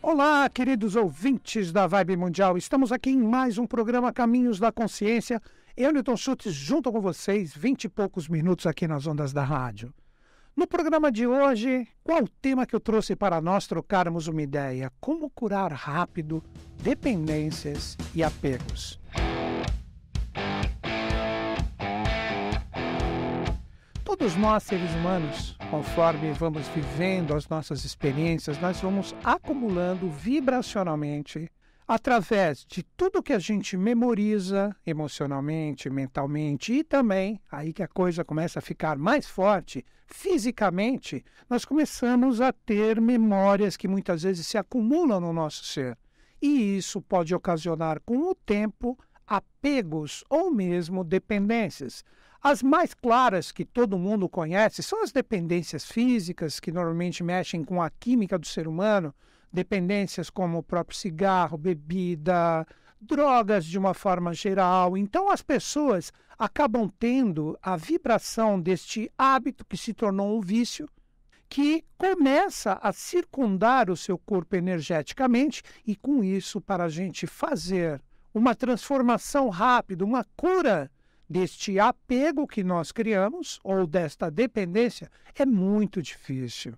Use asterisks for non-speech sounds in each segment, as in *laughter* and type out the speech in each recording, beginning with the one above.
Olá, queridos ouvintes da Vibe Mundial. Estamos aqui em mais um programa Caminhos da Consciência. Eu, Newton Schultz, junto com vocês, vinte e poucos minutos aqui nas ondas da rádio. No programa de hoje, qual o tema que eu trouxe para nós trocarmos uma ideia? Como curar rápido dependências e apegos. Todos nós, seres humanos, conforme vamos vivendo as nossas experiências, nós vamos acumulando vibracionalmente através de tudo que a gente memoriza emocionalmente, mentalmente e também, aí que a coisa começa a ficar mais forte, fisicamente, nós começamos a ter memórias que muitas vezes se acumulam no nosso ser. E isso pode ocasionar com o tempo apegos ou mesmo dependências. As mais claras que todo mundo conhece são as dependências físicas, que normalmente mexem com a química do ser humano, dependências como o próprio cigarro, bebida, drogas de uma forma geral. Então, as pessoas acabam tendo a vibração deste hábito que se tornou um vício, que começa a circundar o seu corpo energeticamente, e com isso, para a gente fazer uma transformação rápida, uma cura deste apego que nós criamos ou desta dependência é muito difícil.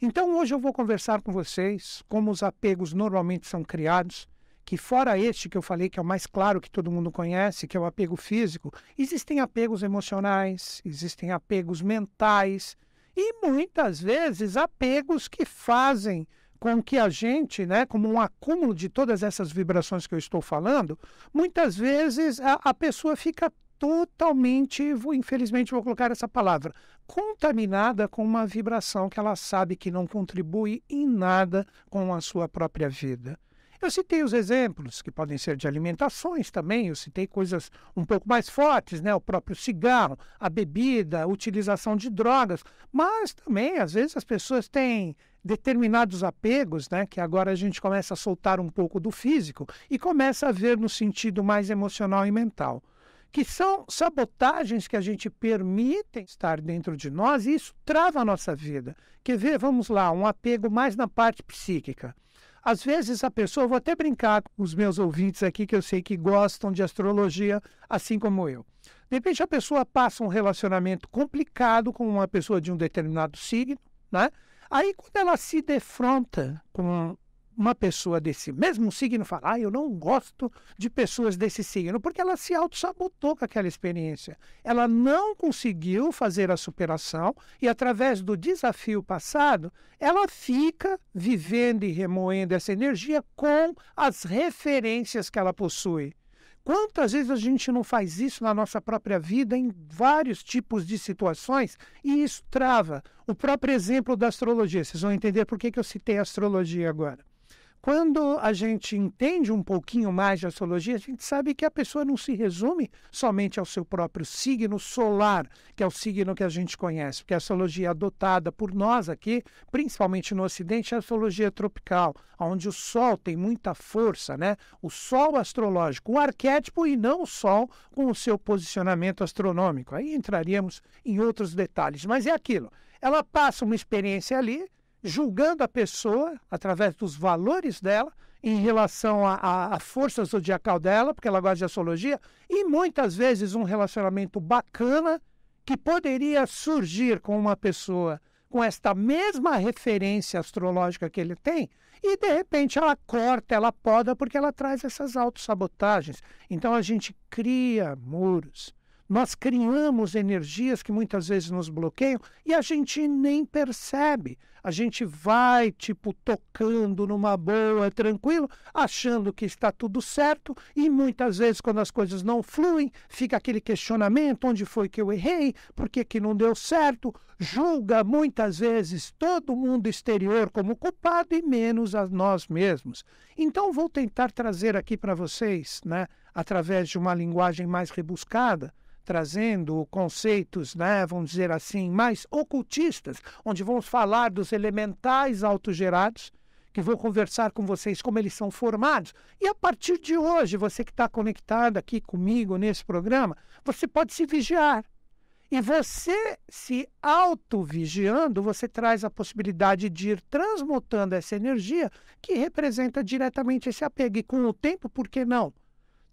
Então hoje eu vou conversar com vocês como os apegos normalmente são criados, que fora este que eu falei que é o mais claro que todo mundo conhece, que é o apego físico, existem apegos emocionais, existem apegos mentais e muitas vezes apegos que fazem com que a gente, né, como um acúmulo de todas essas vibrações que eu estou falando, muitas vezes a, a pessoa fica totalmente, vou, infelizmente vou colocar essa palavra, contaminada com uma vibração que ela sabe que não contribui em nada com a sua própria vida. Eu citei os exemplos que podem ser de alimentações também, eu citei coisas um pouco mais fortes, né? O próprio cigarro, a bebida, a utilização de drogas, mas também às vezes as pessoas têm determinados apegos, né, que agora a gente começa a soltar um pouco do físico e começa a ver no sentido mais emocional e mental que são sabotagens que a gente permite estar dentro de nós e isso trava a nossa vida. Quer ver? Vamos lá, um apego mais na parte psíquica. Às vezes a pessoa, vou até brincar com os meus ouvintes aqui, que eu sei que gostam de astrologia, assim como eu. De repente a pessoa passa um relacionamento complicado com uma pessoa de um determinado signo, né? Aí quando ela se defronta com uma pessoa desse mesmo signo fala, ah, eu não gosto de pessoas desse signo, porque ela se auto-sabotou com aquela experiência. Ela não conseguiu fazer a superação e, através do desafio passado, ela fica vivendo e remoendo essa energia com as referências que ela possui. Quantas vezes a gente não faz isso na nossa própria vida, em vários tipos de situações, e isso trava? O próprio exemplo da astrologia. Vocês vão entender por que, que eu citei a astrologia agora. Quando a gente entende um pouquinho mais de astrologia, a gente sabe que a pessoa não se resume somente ao seu próprio signo solar, que é o signo que a gente conhece, porque a astrologia adotada por nós aqui, principalmente no Ocidente, é a astrologia tropical, onde o Sol tem muita força, né? O Sol astrológico, o arquétipo e não o Sol com o seu posicionamento astronômico. Aí entraríamos em outros detalhes, mas é aquilo. Ela passa uma experiência ali, julgando a pessoa através dos valores dela em relação à força zodiacal dela, porque ela gosta de astrologia, e muitas vezes um relacionamento bacana que poderia surgir com uma pessoa com esta mesma referência astrológica que ele tem, e de repente ela corta, ela poda, porque ela traz essas autossabotagens. Então a gente cria muros nós criamos energias que muitas vezes nos bloqueiam e a gente nem percebe. A gente vai, tipo, tocando numa boa, tranquilo, achando que está tudo certo, e muitas vezes, quando as coisas não fluem, fica aquele questionamento: onde foi que eu errei? Por que, que não deu certo? Julga muitas vezes todo mundo exterior como culpado e menos a nós mesmos. Então, vou tentar trazer aqui para vocês, né, através de uma linguagem mais rebuscada, trazendo conceitos, né, vamos dizer assim, mais ocultistas, onde vamos falar dos elementais autogerados, que vou conversar com vocês como eles são formados. E a partir de hoje, você que está conectado aqui comigo nesse programa, você pode se vigiar E você se auto-vigiando, você traz a possibilidade de ir transmutando essa energia que representa diretamente esse apego. E com o tempo, por que não?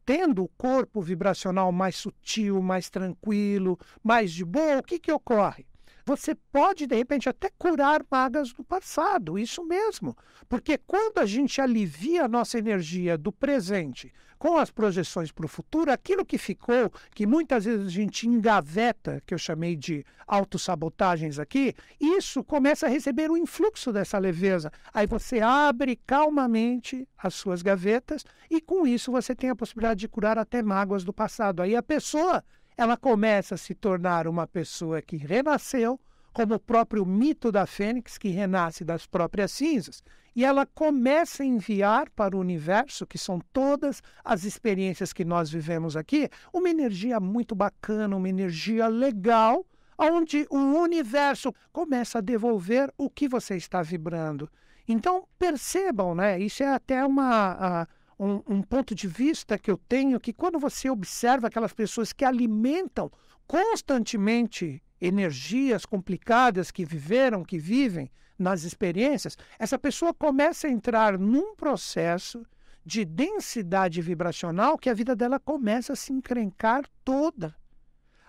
Tendo o corpo vibracional mais sutil, mais tranquilo, mais de boa, o que, que ocorre? Você pode, de repente, até curar magas do passado, isso mesmo. Porque quando a gente alivia a nossa energia do presente com as projeções para o futuro, aquilo que ficou, que muitas vezes a gente engaveta, que eu chamei de autossabotagens aqui, isso começa a receber o influxo dessa leveza. Aí você abre calmamente as suas gavetas e com isso você tem a possibilidade de curar até mágoas do passado. Aí a pessoa ela começa a se tornar uma pessoa que renasceu, como o próprio mito da fênix, que renasce das próprias cinzas, e ela começa a enviar para o universo, que são todas as experiências que nós vivemos aqui, uma energia muito bacana, uma energia legal, onde o universo começa a devolver o que você está vibrando. Então, percebam, né? Isso é até uma. A, um, um ponto de vista que eu tenho que quando você observa aquelas pessoas que alimentam constantemente energias complicadas que viveram, que vivem nas experiências, essa pessoa começa a entrar num processo de densidade vibracional que a vida dela começa a se encrencar toda.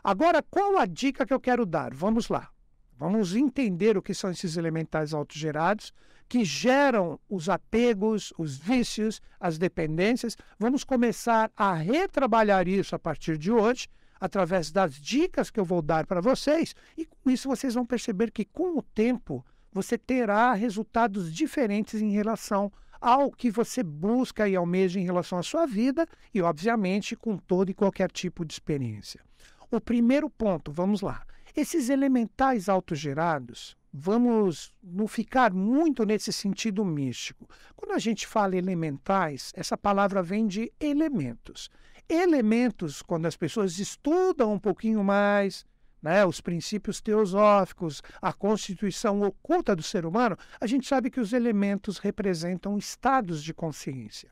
Agora, qual a dica que eu quero dar? Vamos lá. Vamos entender o que são esses elementais autogerados que geram os apegos, os vícios, as dependências. Vamos começar a retrabalhar isso a partir de hoje, através das dicas que eu vou dar para vocês, e com isso vocês vão perceber que com o tempo você terá resultados diferentes em relação ao que você busca e almeja em relação à sua vida e, obviamente, com todo e qualquer tipo de experiência. O primeiro ponto, vamos lá. Esses elementais autogerados, vamos não ficar muito nesse sentido místico. Quando a gente fala elementais, essa palavra vem de elementos. Elementos, quando as pessoas estudam um pouquinho mais, né, os princípios teosóficos, a constituição oculta do ser humano, a gente sabe que os elementos representam estados de consciência.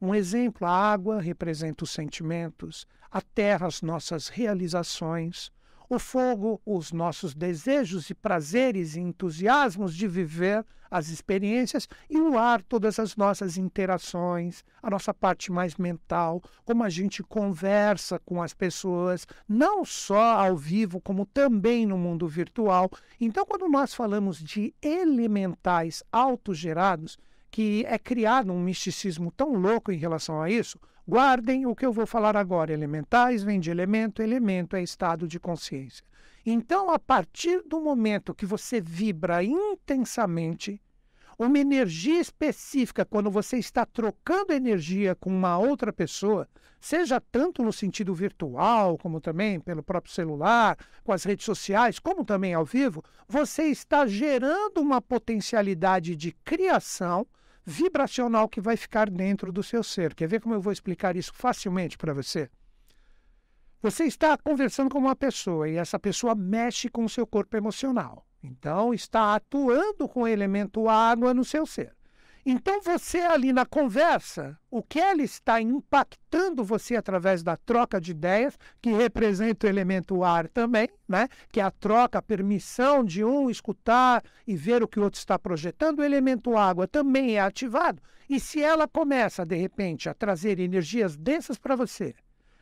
Um exemplo, a água representa os sentimentos, a terra, as nossas realizações, o fogo, os nossos desejos e prazeres e entusiasmos de viver as experiências, e o ar, todas as nossas interações, a nossa parte mais mental, como a gente conversa com as pessoas, não só ao vivo, como também no mundo virtual. Então, quando nós falamos de elementais autogerados, que é criado um misticismo tão louco em relação a isso, Guardem o que eu vou falar agora. Elementais vem de elemento, elemento é estado de consciência. Então, a partir do momento que você vibra intensamente, uma energia específica, quando você está trocando energia com uma outra pessoa, seja tanto no sentido virtual, como também pelo próprio celular, com as redes sociais, como também ao vivo, você está gerando uma potencialidade de criação vibracional que vai ficar dentro do seu ser. Quer ver como eu vou explicar isso facilmente para você? Você está conversando com uma pessoa e essa pessoa mexe com o seu corpo emocional. Então, está atuando com o elemento água no seu ser. Então, você ali na conversa, o que ela está impactando você através da troca de ideias, que representa o elemento ar também, né? que é a troca, a permissão de um escutar e ver o que o outro está projetando, o elemento água também é ativado. E se ela começa, de repente, a trazer energias densas para você,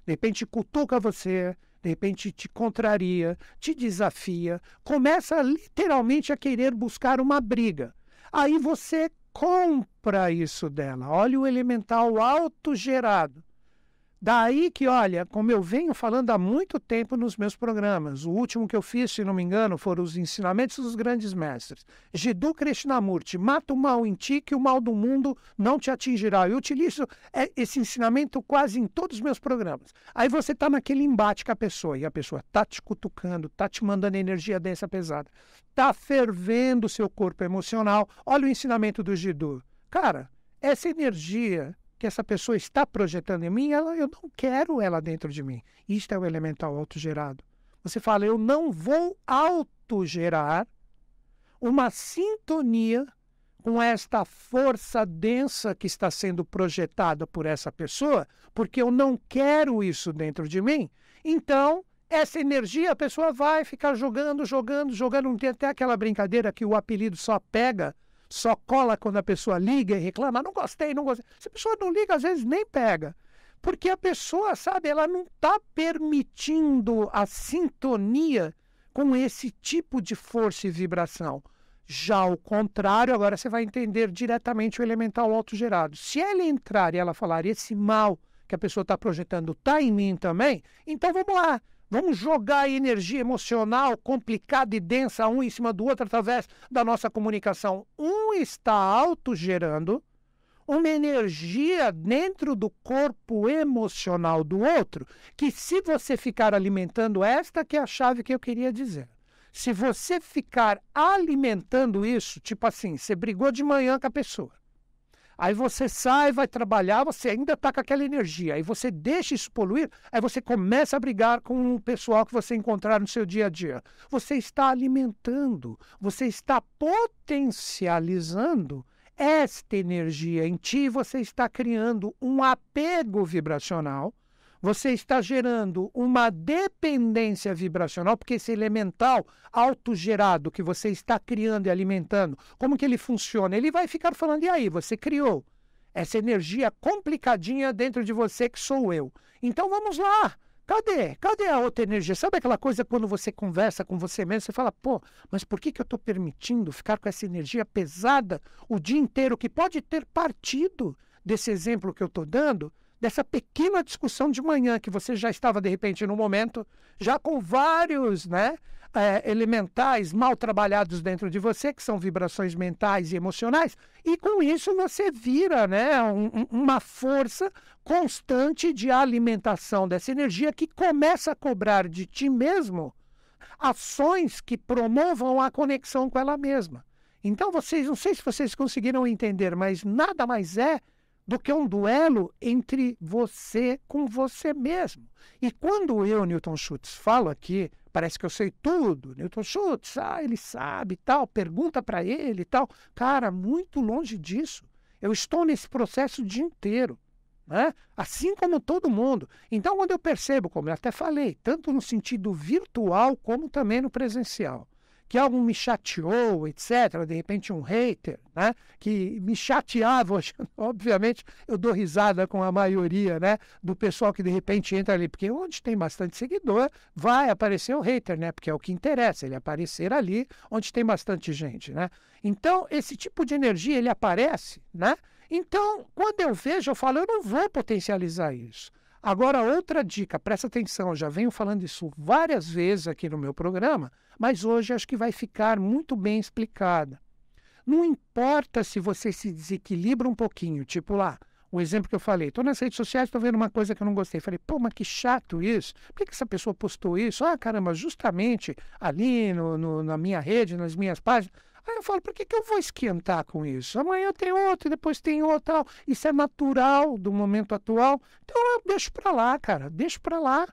de repente cutuca você, de repente te contraria, te desafia, começa literalmente a querer buscar uma briga. Aí você compra isso dela. Olha o elemental autogerado. Daí que, olha, como eu venho falando há muito tempo nos meus programas, o último que eu fiz, se não me engano, foram os ensinamentos dos grandes mestres. Jiddu Krishnamurti, mata o mal em ti que o mal do mundo não te atingirá. Eu utilizo é, esse ensinamento quase em todos os meus programas. Aí você está naquele embate com a pessoa e a pessoa está te cutucando, está te mandando energia densa pesada, está fervendo o seu corpo emocional. Olha o ensinamento do Jiddu. Cara, essa energia que essa pessoa está projetando em mim, ela, eu não quero ela dentro de mim. Isto é o elemental autogerado. Você fala, eu não vou autogerar uma sintonia com esta força densa que está sendo projetada por essa pessoa, porque eu não quero isso dentro de mim. Então, essa energia a pessoa vai ficar jogando, jogando, jogando. Não tem até aquela brincadeira que o apelido só pega, só cola quando a pessoa liga e reclama, não gostei, não gostei. Se a pessoa não liga, às vezes nem pega. Porque a pessoa, sabe, ela não está permitindo a sintonia com esse tipo de força e vibração. Já o contrário, agora você vai entender diretamente o elemental autogerado. Se ele entrar e ela falar, esse mal que a pessoa está projetando está em mim também, então vamos lá. Vamos jogar energia emocional complicada e densa um em cima do outro através da nossa comunicação. Um está autogerando uma energia dentro do corpo emocional do outro, que se você ficar alimentando esta que é a chave que eu queria dizer. Se você ficar alimentando isso, tipo assim, você brigou de manhã com a pessoa. Aí você sai, vai trabalhar, você ainda está com aquela energia. Aí você deixa isso poluir, aí você começa a brigar com o pessoal que você encontrar no seu dia a dia. Você está alimentando, você está potencializando esta energia em ti, você está criando um apego vibracional, você está gerando uma dependência vibracional, porque esse elemental autogerado que você está criando e alimentando, como que ele funciona? Ele vai ficar falando, e aí, você criou essa energia complicadinha dentro de você que sou eu. Então vamos lá, Cadê? Cadê a outra energia? Sabe aquela coisa quando você conversa com você mesmo, você fala, pô, mas por que, que eu estou permitindo ficar com essa energia pesada o dia inteiro, que pode ter partido desse exemplo que eu estou dando, dessa pequena discussão de manhã, que você já estava, de repente, no momento, já com vários, né? é, elementais mal trabalhados dentro de você, que são vibrações mentais e emocionais, e com isso você vira né, um, uma força constante de alimentação dessa energia que começa a cobrar de ti mesmo ações que promovam a conexão com ela mesma. Então, vocês, não sei se vocês conseguiram entender, mas nada mais é do que um duelo entre você com você mesmo. E quando eu, Newton Schultz, falo aqui, parece que eu sei tudo, Newton Schultz, ah, ele sabe tal, pergunta para ele tal. Cara, muito longe disso. Eu estou nesse processo o dia inteiro. Né? Assim como todo mundo. Então, quando eu percebo, como eu até falei, tanto no sentido virtual como também no presencial, que algo me chateou, etc., de repente um hater, né, que me chateava, *laughs* obviamente eu dou risada com a maioria né, do pessoal que de repente entra ali, porque onde tem bastante seguidor, vai aparecer o hater, né, porque é o que interessa, ele aparecer ali onde tem bastante gente. Né? Então, esse tipo de energia, ele aparece, né? Então, quando eu vejo, eu falo, eu não vou potencializar isso. Agora, outra dica, presta atenção, já venho falando isso várias vezes aqui no meu programa, mas hoje acho que vai ficar muito bem explicada. Não importa se você se desequilibra um pouquinho, tipo lá, o exemplo que eu falei, estou nas redes sociais, estou vendo uma coisa que eu não gostei. Falei, pô, mas que chato isso. Por que, que essa pessoa postou isso? Ah, caramba, justamente ali no, no, na minha rede, nas minhas páginas. Aí eu falo, por que, que eu vou esquentar com isso? Amanhã tem outro, depois tem outro, tal. Isso é natural do momento atual. Então eu deixo para lá, cara, deixo para lá.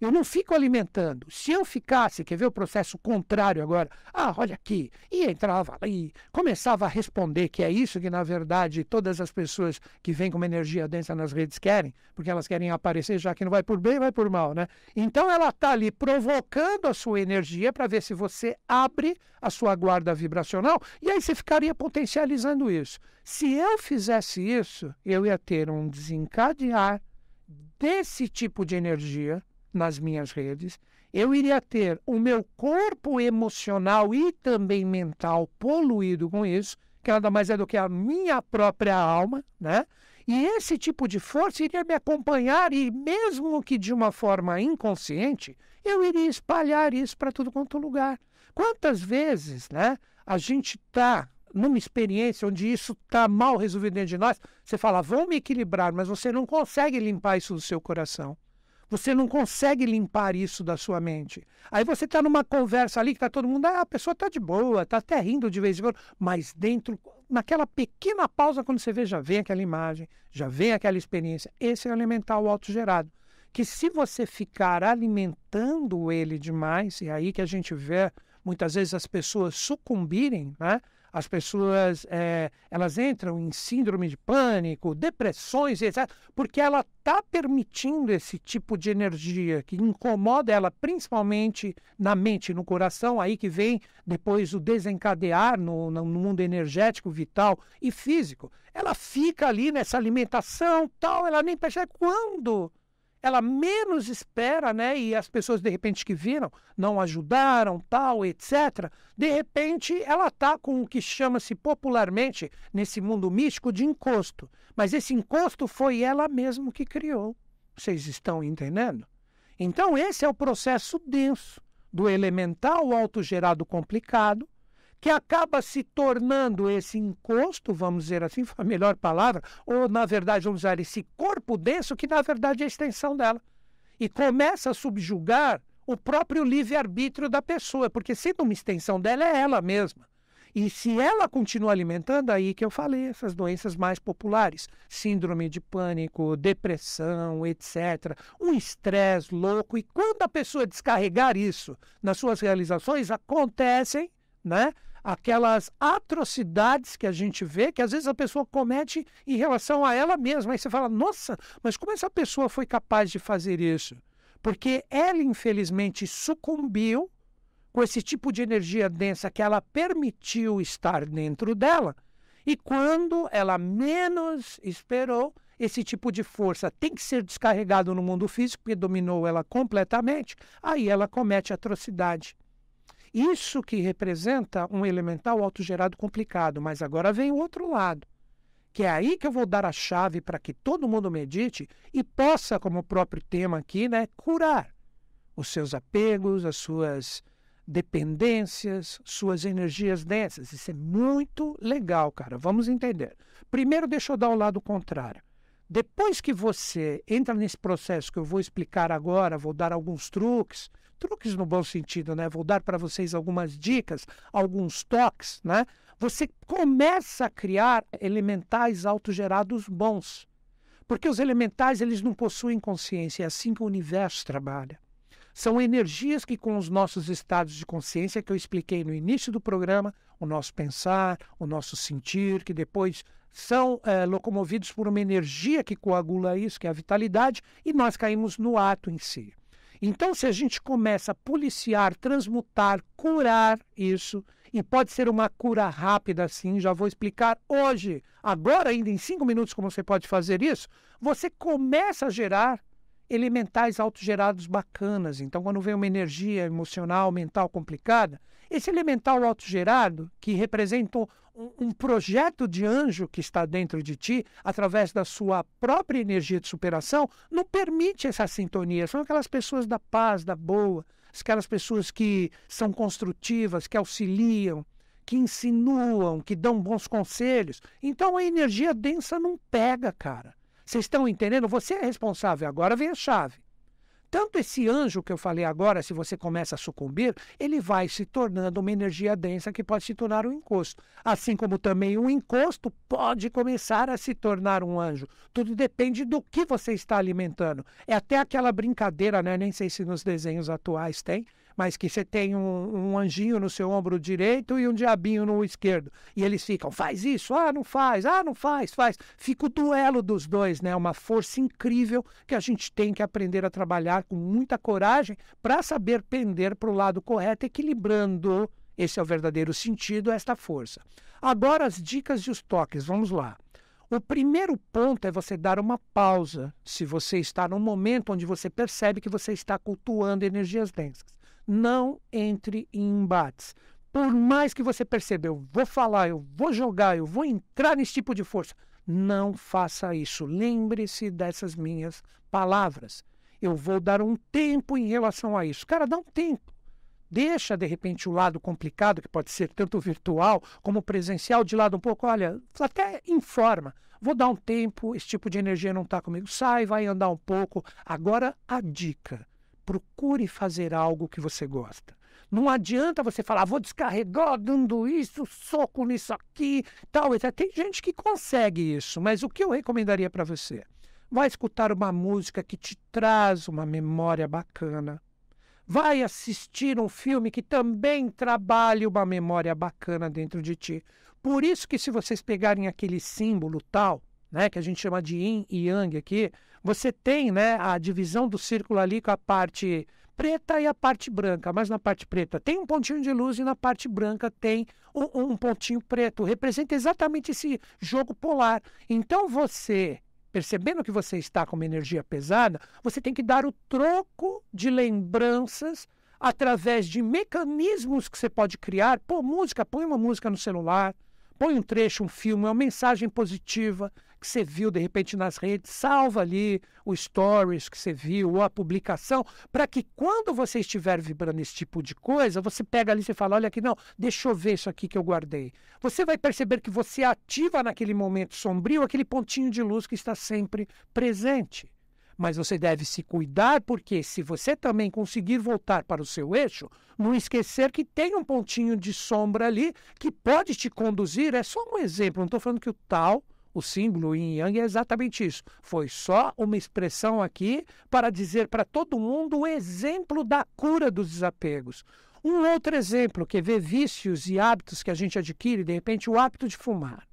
Eu não fico alimentando. Se eu ficasse, quer ver o processo contrário agora? Ah, olha aqui. E entrava ali, começava a responder que é isso que, na verdade, todas as pessoas que vêm com uma energia densa nas redes querem, porque elas querem aparecer, já que não vai por bem, vai por mal, né? Então ela está ali provocando a sua energia para ver se você abre a sua guarda vibracional e aí você ficaria potencializando isso. Se eu fizesse isso, eu ia ter um desencadear desse tipo de energia nas minhas redes, eu iria ter o meu corpo emocional e também mental poluído com isso, que nada mais é do que a minha própria alma, né? E esse tipo de força iria me acompanhar e, mesmo que de uma forma inconsciente, eu iria espalhar isso para tudo quanto lugar. Quantas vezes, né, a gente está numa experiência onde isso está mal resolvido dentro de nós, você fala, vamos me equilibrar, mas você não consegue limpar isso do seu coração. Você não consegue limpar isso da sua mente. Aí você está numa conversa ali que está todo mundo, ah, a pessoa está de boa, está até rindo de vez em quando, mas dentro, naquela pequena pausa, quando você vê, já vem aquela imagem, já vem aquela experiência. Esse é o elemental autogerado. Que se você ficar alimentando ele demais, e é aí que a gente vê muitas vezes as pessoas sucumbirem né, as pessoas é, elas entram em síndrome de pânico, depressões, etc., porque ela está permitindo esse tipo de energia que incomoda ela, principalmente na mente, no coração, aí que vem depois o desencadear no, no mundo energético, vital e físico. Ela fica ali nessa alimentação, tal, ela nem percebe quando ela menos espera, né? E as pessoas de repente que viram não ajudaram, tal, etc. De repente ela está com o que chama-se popularmente nesse mundo místico de encosto. Mas esse encosto foi ela mesma que criou. Vocês estão entendendo? Então esse é o processo denso do elemental autogerado complicado que acaba se tornando esse encosto, vamos dizer assim, foi a melhor palavra, ou na verdade vamos usar esse corpo denso, que na verdade é a extensão dela. E começa a subjugar o próprio livre-arbítrio da pessoa, porque sendo uma extensão dela, é ela mesma. E se ela continua alimentando, aí que eu falei, essas doenças mais populares, síndrome de pânico, depressão, etc., um estresse louco. E quando a pessoa descarregar isso nas suas realizações, acontecem né, aquelas atrocidades que a gente vê, que às vezes a pessoa comete em relação a ela mesma. Aí você fala, nossa, mas como essa pessoa foi capaz de fazer isso? Porque ela, infelizmente, sucumbiu com esse tipo de energia densa que ela permitiu estar dentro dela. E quando ela menos esperou, esse tipo de força tem que ser descarregado no mundo físico, porque dominou ela completamente, aí ela comete atrocidade. Isso que representa um elemental autogerado complicado, mas agora vem o outro lado, que é aí que eu vou dar a chave para que todo mundo medite e possa, como o próprio tema aqui, né, curar os seus apegos, as suas dependências, suas energias densas. Isso é muito legal, cara. Vamos entender. Primeiro, deixa eu dar o lado contrário. Depois que você entra nesse processo que eu vou explicar agora, vou dar alguns truques, truques no bom sentido, né? Vou dar para vocês algumas dicas, alguns toques, né? Você começa a criar elementais autogerados bons. Porque os elementais, eles não possuem consciência, é assim que o universo trabalha. São energias que, com os nossos estados de consciência, que eu expliquei no início do programa, o nosso pensar, o nosso sentir, que depois são é, locomovidos por uma energia que coagula isso, que é a vitalidade, e nós caímos no ato em si. Então, se a gente começa a policiar, transmutar, curar isso, e pode ser uma cura rápida assim, já vou explicar hoje, agora, ainda em cinco minutos, como você pode fazer isso, você começa a gerar elementais autogerados bacanas. Então, quando vem uma energia emocional, mental complicada, esse elemental autogerado, que representa um, projeto de anjo que está dentro de ti, através da sua própria energia de superação, não permite essa sintonia. São aquelas pessoas da paz, da boa, aquelas pessoas que são construtivas, que auxiliam, que insinuam, que dão bons conselhos. Então a energia densa não pega, cara. Vocês estão entendendo? Você é responsável. Agora vem a chave. Tanto esse anjo que eu falei agora, se você começa a sucumbir, ele vai se tornando uma energia densa que pode se tornar um encosto. Assim como também um encosto pode começar a se tornar um anjo. Tudo depende do que você está alimentando. É até aquela brincadeira, né? Nem sei se nos desenhos atuais tem, mas que você tem um, um, anjinho no seu ombro direito e um diabinho no esquerdo. E eles ficam, faz isso, ah, não faz, ah, não faz, faz. Fica o duelo dos dois, né? Uma força incrível que a gente tem que aprender a trabalhar com muita coragem para saber pender para o lado correto, equilibrando. Esse é o verdadeiro sentido, esta força. Agora as dicas e os toques, vamos lá. O primeiro ponto é você dar uma pausa se você está num momento onde você percebe que você está cultuando energias densas não entre em embates. Por mais que você perceba, eu vou falar, eu vou jogar, eu vou entrar nesse tipo de força, não faça isso. Lembre-se dessas minhas palavras. Eu vou dar um tempo em relação a isso. Cara, dá um tempo. Deixa, de repente, o lado complicado, que pode ser tanto virtual como presencial, de lado um pouco. Olha, até informa. Vou dar um tempo, esse tipo de energia não está comigo. Sai, vai andar um pouco. Agora, a dica procure fazer algo que você gosta. Não adianta você falar, vou descarregar dando isso, soco nisso aqui, tal. Tem gente que consegue isso, mas o que eu recomendaria para você? Vai escutar uma música que te traz uma memória bacana. Vai assistir um filme que também trabalhe uma memória bacana dentro de ti. Por isso que se vocês pegarem aquele símbolo tal, né, que a gente chama de yin e yang aqui, você tem né, a divisão do círculo ali com a parte preta e a parte branca, mas na parte preta tem um pontinho de luz e na parte branca tem um, um pontinho preto. Representa exatamente esse jogo polar. Então você percebendo que você está com uma energia pesada, você tem que dar o troco de lembranças através de mecanismos que você pode criar. Pô, música, põe uma música no celular, põe um trecho, um filme, uma mensagem positiva que você viu de repente nas redes, salva ali o stories que você viu ou a publicação, para que quando você estiver vibrando esse tipo de coisa, você pega ali e fala, olha aqui, não, deixa eu ver isso aqui que eu guardei. Você vai perceber que você ativa naquele momento sombrio aquele pontinho de luz que está sempre presente mas você deve se cuidar, porque se você também conseguir voltar para o seu eixo, não esquecer que tem um pontinho de sombra ali que pode te conduzir. É só um exemplo, não estou falando que o tal, o símbolo yin yang é exatamente isso. Foi só uma expressão aqui para dizer para todo mundo o exemplo da cura dos desapegos. Um outro exemplo que é ver vícios e hábitos que a gente adquire, de repente, o hábito de fumar.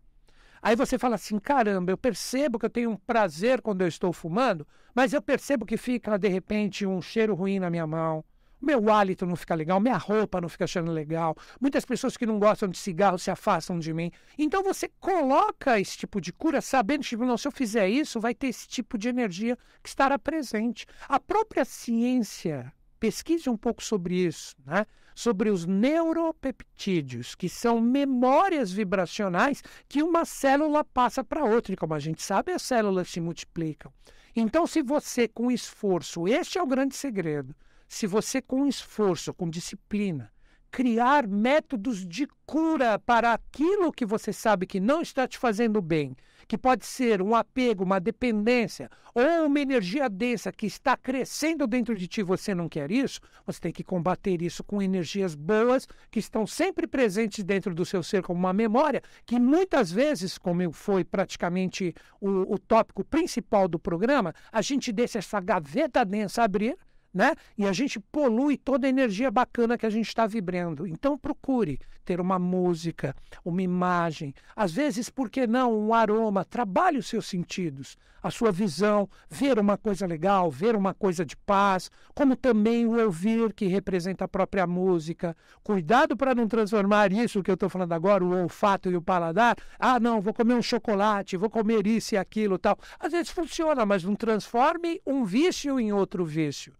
Aí você fala assim: caramba, eu percebo que eu tenho um prazer quando eu estou fumando, mas eu percebo que fica de repente um cheiro ruim na minha mão. Meu hálito não fica legal, minha roupa não fica achando legal. Muitas pessoas que não gostam de cigarro se afastam de mim. Então você coloca esse tipo de cura sabendo que, tipo, não, se eu fizer isso, vai ter esse tipo de energia que estará presente. A própria ciência, pesquise um pouco sobre isso, né? sobre os neuropeptídeos, que são memórias vibracionais que uma célula passa para outra. E como a gente sabe, as células se multiplicam. Então, se você, com esforço, este é o grande segredo, se você, com esforço, com disciplina, criar métodos de cura para aquilo que você sabe que não está te fazendo bem, que pode ser um apego, uma dependência ou uma energia densa que está crescendo dentro de ti, você não quer isso, você tem que combater isso com energias boas que estão sempre presentes dentro do seu ser como uma memória, que muitas vezes, como foi praticamente o, o tópico principal do programa, a gente deixa essa gaveta densa abrir né? E a gente polui toda a energia bacana que a gente está vibrando. Então procure ter uma música, uma imagem, às vezes, por que não, um aroma. Trabalhe os seus sentidos, a sua visão, ver uma coisa legal, ver uma coisa de paz, como também o ouvir, que representa a própria música. Cuidado para não transformar isso que eu estou falando agora, o olfato e o paladar. Ah, não, vou comer um chocolate, vou comer isso e aquilo tal. Às vezes funciona, mas não transforme um vício em outro vício.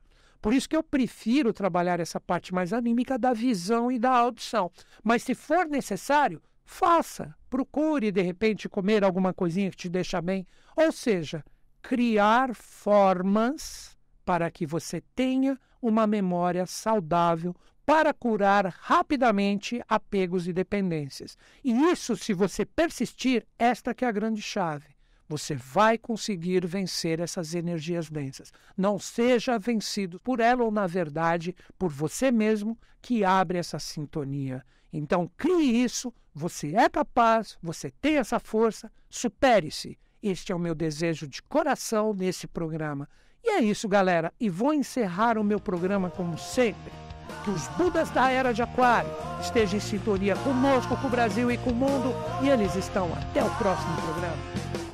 Por isso que eu prefiro trabalhar essa parte mais anímica da visão e da audição. Mas se for necessário, faça. Procure, de repente, comer alguma coisinha que te deixa bem. Ou seja, criar formas para que você tenha uma memória saudável para curar rapidamente apegos e dependências. E isso, se você persistir, esta que é a grande chave você vai conseguir vencer essas energias densas. Não seja vencido por ela ou, na verdade, por você mesmo que abre essa sintonia. Então, crie isso, você é capaz, você tem essa força, supere-se. Este é o meu desejo de coração nesse programa. E é isso, galera. E vou encerrar o meu programa como sempre. Que os Budas da Era de Aquário estejam em sintonia conosco, com o Brasil e com o mundo. E eles estão. Até o próximo programa.